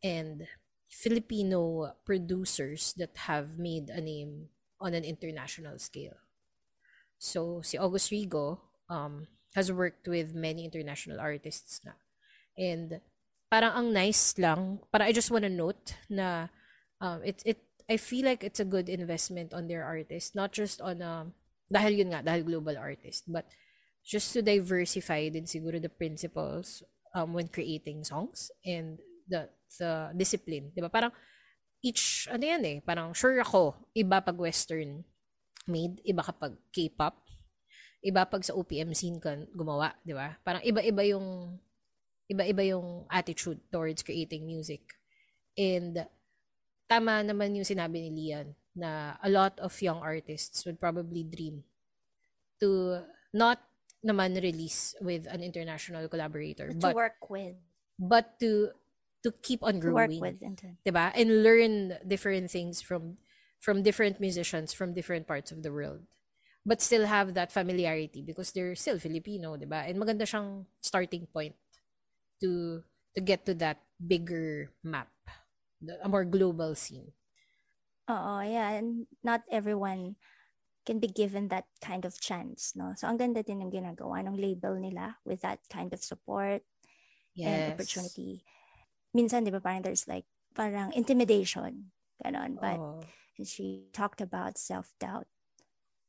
and Filipino producers that have made a name on an international scale. So si August Rigo um has worked with many international artists na. And parang ang nice lang. Para I just want to note na um, it, it, I feel like it's a good investment on their artist. Not just on, um, dahil yun nga, dahil global artist. But just to diversify din siguro the principles um, when creating songs and the the discipline. Di ba? Parang each, ano yan eh, parang sure ako, iba pag western made, iba kapag K-pop, iba pag sa OPM scene ka gumawa, di ba? Parang iba-iba yung iba-iba yung attitude towards creating music. And tama naman yung sinabi ni Lian na a lot of young artists would probably dream to not naman release with an international collaborator. But, but to work with. but to to keep on growing to work with diba? And learn different things from from different musicians from different parts of the world. But still have that familiarity because they're still Filipino diba? And maganda siyang starting point to to get to that bigger map, a more global scene. Oh, yeah, and not everyone can be given that kind of chance, no? So ang ganda din ng ginagawa ng label nila with that kind of support yes. and opportunity. Minsan, di ba, parang there's like, parang intimidation, ganon. But oh. she talked about self-doubt.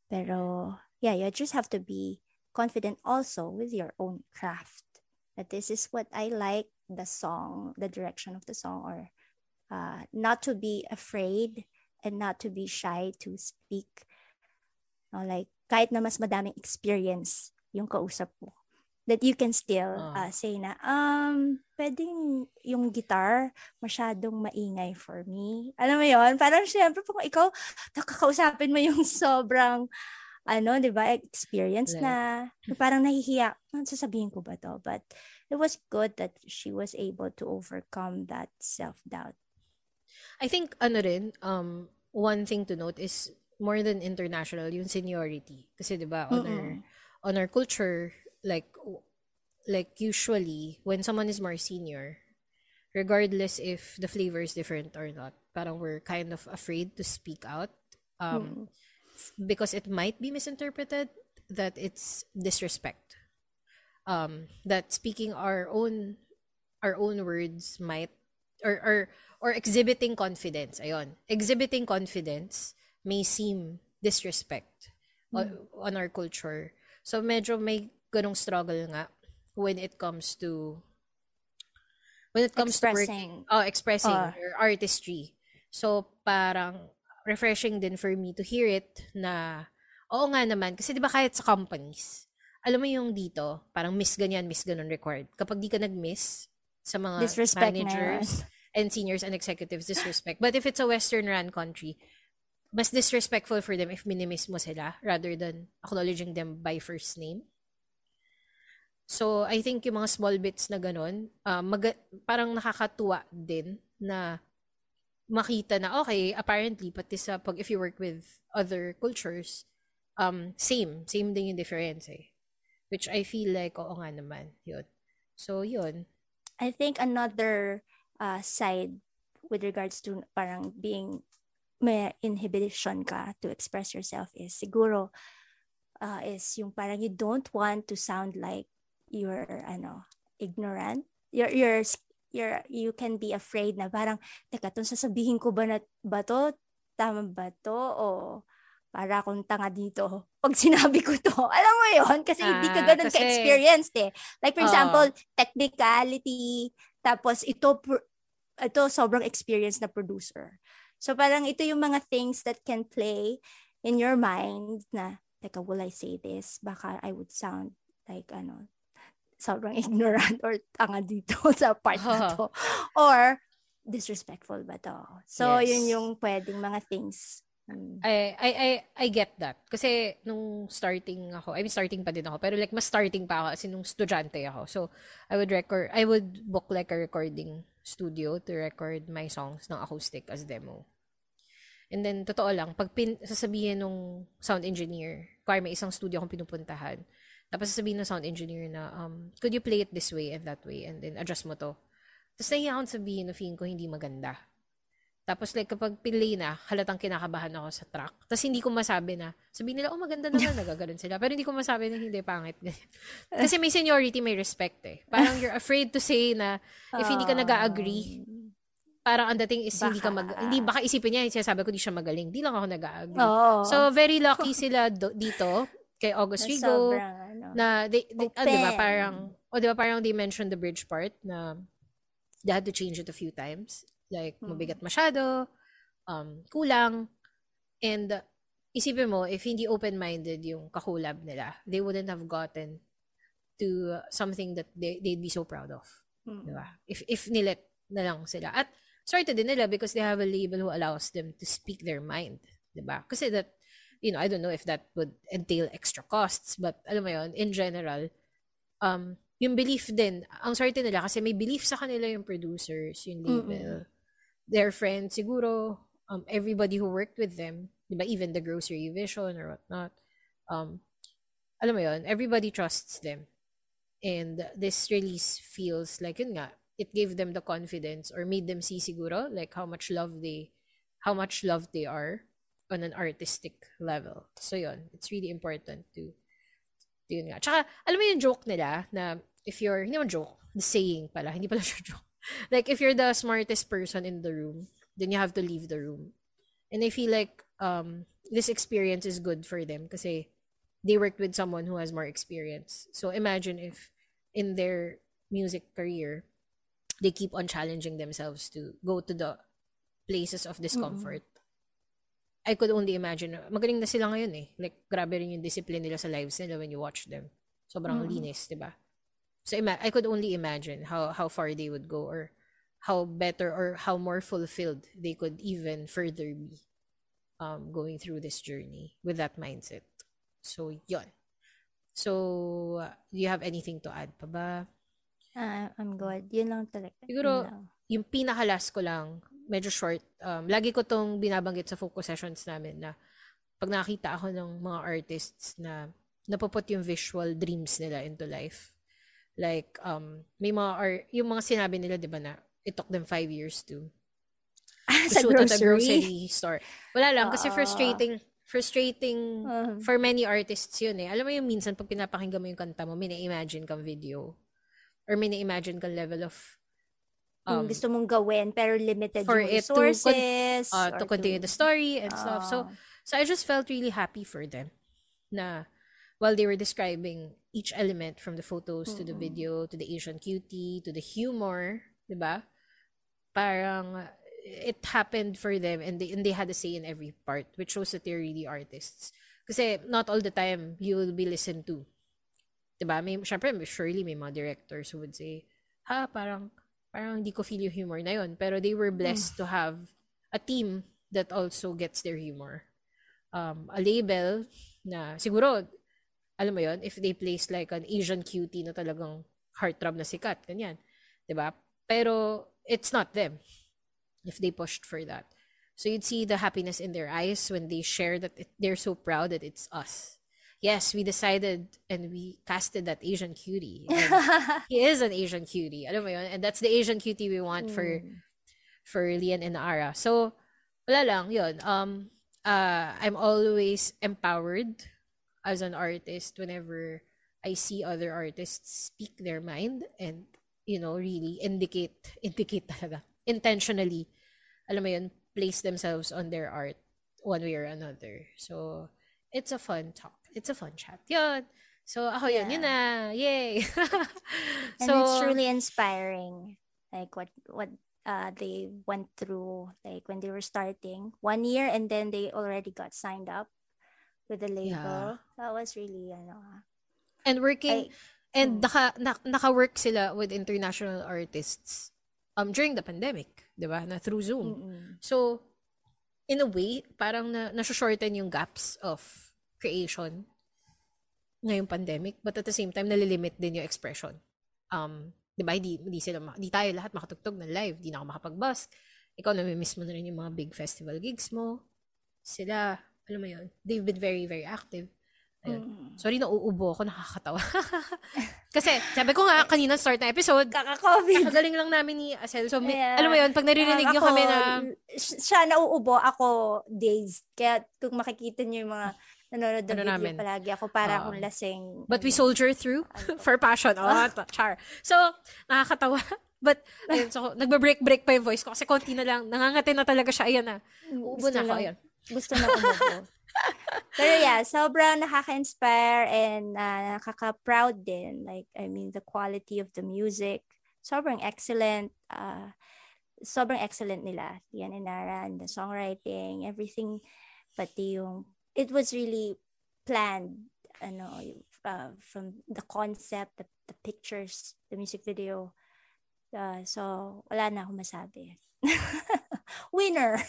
Pero, yeah, you just have to be confident also with your own craft that this is what I like the song, the direction of the song, or uh, not to be afraid and not to be shy to speak. No, like, kahit na mas madaming experience yung kausap mo, that you can still uh, say na, um, pwedeng yung guitar masyadong maingay for me. Alam mo yon Parang syempre, kung ikaw, nakakausapin mo yung sobrang ano, di ba, experience na, parang nahihiya, ano sasabihin ko ba to? But it was good that she was able to overcome that self-doubt. I think, ano rin, um, one thing to note is more than international, yung seniority. Kasi di ba, on, our, on our culture, like, like usually, when someone is more senior, regardless if the flavor is different or not, parang we're kind of afraid to speak out. Um, mm because it might be misinterpreted that it's disrespect. Um, that speaking our own our own words might or or or exhibiting confidence. Ayon, exhibiting confidence may seem disrespect mm. on, on our culture. So medyo may ganong struggle nga when it comes to when it comes expressing. to work, oh, expressing uh, your artistry. So parang refreshing din for me to hear it na, oo nga naman, kasi di ba kahit sa companies, alam mo yung dito, parang miss ganyan, miss ganon required. Kapag di ka nag-miss sa mga disrespect managers and seniors and executives, disrespect. But if it's a Western run country, mas disrespectful for them if minimiss mo sila rather than acknowledging them by first name. So, I think yung mga small bits na ganun, uh, mag- parang nakakatuwa din na makita na okay apparently pati sa pag if you work with other cultures um same same din yung difference eh Which I feel like, oo nga naman, yun. So, yun. I think another uh, side with regards to parang being may inhibition ka to express yourself is siguro uh, is yung parang you don't want to sound like you're ano ignorant you're you're you're you can be afraid na parang teka tong sasabihin ko ba na ba to tama ba to o para akong tanga dito pag sinabi ko to. Alam mo yon Kasi ah, hindi ka ganun kasi, ka-experienced eh. Like for uh, example, technicality, tapos ito, ito sobrang experience na producer. So parang ito yung mga things that can play in your mind na, teka, will I say this? Baka I would sound like, ano, sobrang ignorant or tanga dito sa part na to. Or, disrespectful ba to? So, yes. yun yung pwedeng mga things Mm. I, I, I, I get that. Kasi nung starting ako, I mean starting pa din ako, pero like mas starting pa ako kasi nung estudyante ako. So, I would record, I would book like a recording studio to record my songs ng acoustic as demo. And then, totoo lang, pag pin, sasabihin nung sound engineer, kaya may isang studio akong pinupuntahan, tapos sasabihin ng sound engineer na, um, could you play it this way and that way, and then adjust mo to. Tapos nahiya akong sabihin na feeling ko hindi maganda. Tapos like kapag pinlay na, halatang kinakabahan ako sa track. Tapos hindi ko masabi na, sabihin nila, oh maganda naman, nagaganon sila. Pero hindi ko masabi na hindi pangit. Kasi may seniority, may respect eh. Parang you're afraid to say na if hindi ka ah. nag-agree, parang ang dating is baka, hindi ka mag, hindi baka isipin niya, sinasabi ko di siya magaling. Hindi lang ako nag-agree. Oh. So very lucky sila do, dito kay August Rigo ano, na they, they oh, di ba parang o oh, di ba parang they mentioned the bridge part na they had to change it a few times Like, hmm. mabigat masyado, um, kulang. And uh, isipin mo, if hindi open-minded yung kakulab nila, they wouldn't have gotten to something that they, they'd be so proud of. Hmm. Diba? If, if nilet na lang sila. At sorry to din nila because they have a label who allows them to speak their mind. Diba? Kasi that, you know, I don't know if that would entail extra costs, but alam mo yon in general, um, yung belief din, ang swerte nila kasi may belief sa kanila yung producers, yung label. Mm-mm their friends, siguro, um, everybody who worked with them, even the grocery vision or whatnot, um, alam mo yun, everybody trusts them. And this release feels like, yun nga, it gave them the confidence or made them see siguro, like how much love they, how much love they are on an artistic level. So yun, it's really important to, to yun nga. Tsaka, alam mo yung joke nila na if you're, hindi mo joke, the saying pala, hindi pala siya joke like if you're the smartest person in the room, then you have to leave the room. And I feel like um this experience is good for them because they worked with someone who has more experience. So imagine if in their music career they keep on challenging themselves to go to the places of discomfort. Mm-hmm. I could only imagine, magaling na sila ngayon eh. Like, grabe rin yung discipline nila sa lives nila when you watch them. Sobrang mm-hmm. linis, di ba? So ima- I could only imagine how how far they would go or how better or how more fulfilled they could even further be um, going through this journey with that mindset. So, yon. So, do you have anything to add pa ba? Uh, I'm good. Yun lang talaga. Siguro, lang. yung pinakalas ko lang, medyo short. Um, lagi ko tong binabanggit sa focus sessions namin na pag nakita ako ng mga artists na napuput yung visual dreams nila into life, Like, um, may mga, or, yung mga sinabi nila, di ba na, it took them five years to, to sa shoot grocery? at a grocery store. Wala lang, kasi frustrating, frustrating uh-huh. for many artists yun eh. Alam mo yung minsan, pag pinapakinggan mo yung kanta mo, may na-imagine kang video. Or may na-imagine kang level of um, gusto mong gawin pero limited for yung resources to, con- uh, to continue to, the story and uh, stuff. So so I just felt really happy for them na while they were describing each element from the photos mm-hmm. to the video to the Asian cutie to the humor, 'di ba? Parang it happened for them and they and they had a say in every part which shows that they're really artists. Kasi not all the time you will be listened to. 'Di ba? May syempre surely may mga directors who would say, "Ha, parang parang hindi ko feel yung humor na yon." Pero they were blessed mm. to have a team that also gets their humor. Um, a label na siguro alam mo yon if they place like an Asian cutie na talagang heartthrob na sikat, ganyan. ba? Pero it's not them if they pushed for that. So you'd see the happiness in their eyes when they share that it, they're so proud that it's us. yes, we decided and we casted that Asian cutie. he is an Asian cutie. Alam mo yun? And that's the Asian cutie we want mm. for for Lian and Ara. So, wala lang, yun. Um, uh, I'm always empowered as an artist whenever I see other artists speak their mind and, you know, really indicate, indicate talaga, intentionally, alam mo yun, place themselves on their art one way or another. So, it's a fun talk. It's a fun chat. Yun. So, ako yun. Yeah. Yun na. Yay. and so, it's truly inspiring. Like what what uh, they went through like when they were starting one year and then they already got signed up with the label. Yeah. That was really ano. And working I, and hmm. naka, na, naka-work sila with international artists um during the pandemic, 'di ba? Na through Zoom. Mm-mm. So in a way, parang na na-shorten yung gaps of creation ngayong pandemic, but at the same time nalilimit din yung expression. Um 'di ba? Hindi, hindi sila hindi tayo lahat makatugtog ng live, hindi na ako makapag-bus. Ikaw na miss mo na rin yung mga big festival gigs mo. Sila, alam mo yun, they've been very, very active. Ayun. Mm. Sorry, nauubo ako, nakakatawa. Kasi, sabi ko nga, kanina start na episode, kaka-COVID. Nakagaling lang namin ni Asel. So, yeah. alam mo yun, pag naririnig uh, nyo kami na... Siya nauubo, ako days. Kaya kung makikita nyo yung mga nanonood ng ano video namin? palagi ako para uh, akong lasing. But we soldier through ano for passion. Oh, char. So, nakakatawa. But, ayun, so, nagbe-break-break pa yung voice ko kasi konti na lang. Nangangati na talaga siya. Ayan na. Uubo na ako. Ayan. Gusto na umubo. Pero yeah, sobrang nakaka-inspire and uh, nakaka-proud din. Like, I mean, the quality of the music. Sobrang excellent. Uh, sobrang excellent nila. Yan Inara and the songwriting, everything. Pati yung it was really planned ano uh, from the concept the, the pictures the music video uh, so wala na akong masabi winner.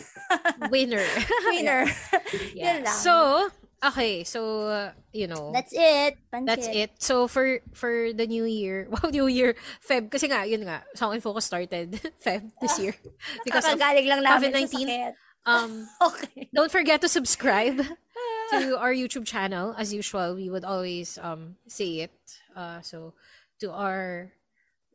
Winner. Winner. Yeah. so okay. So uh, you know. That's it Pancit. that's it. So for for the new year wow new year feb. Kasi nga yun nga song and focus started feb this year. Because of lang COVID-19 um okay. don't forget to subscribe to our YouTube channel. As usual, we would always um say it. Uh, so to our,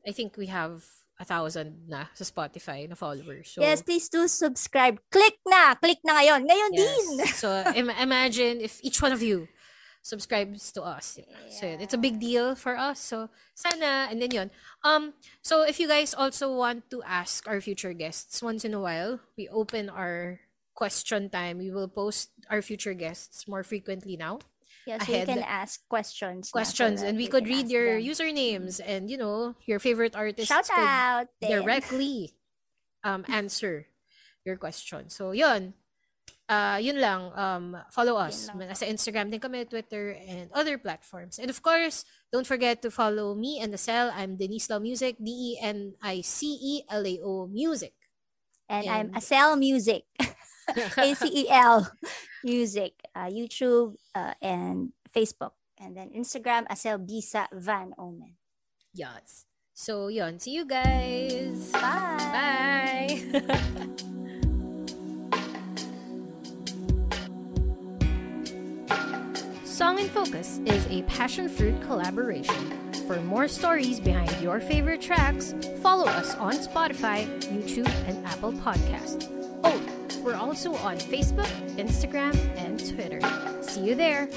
I think we have a thousand na sa Spotify na followers. So, yes, please do subscribe. Click na! Click na ngayon. Ngayon yes. din! so Im- imagine if each one of you subscribes to us. Yeah. So it's a big deal for us. So sana and then yun. Um so if you guys also want to ask our future guests once in a while, we open our question time. We will post our future guests more frequently now. Yes, yeah, so you can ask questions. Questions, and we could read your them. usernames and you know your favorite artists Shout out directly um answer your question. So yun, uh, yun lang. Um, follow us sa Instagram din kami, Twitter, and other platforms. And of course, don't forget to follow me and the cell. I'm Denise Lau Music, D E N I C E L A O Music. And, and I'm Acel Music. ACEL Music, uh, YouTube, uh, and Facebook. And then Instagram, Acel Bisa Van Omen. Yes. So, yon. See you guys. Bye. Bye. Song in Focus is a passion fruit collaboration. For more stories behind your favorite tracks, follow us on Spotify, YouTube, and Apple Podcasts. We're also on Facebook, Instagram, and Twitter. See you there.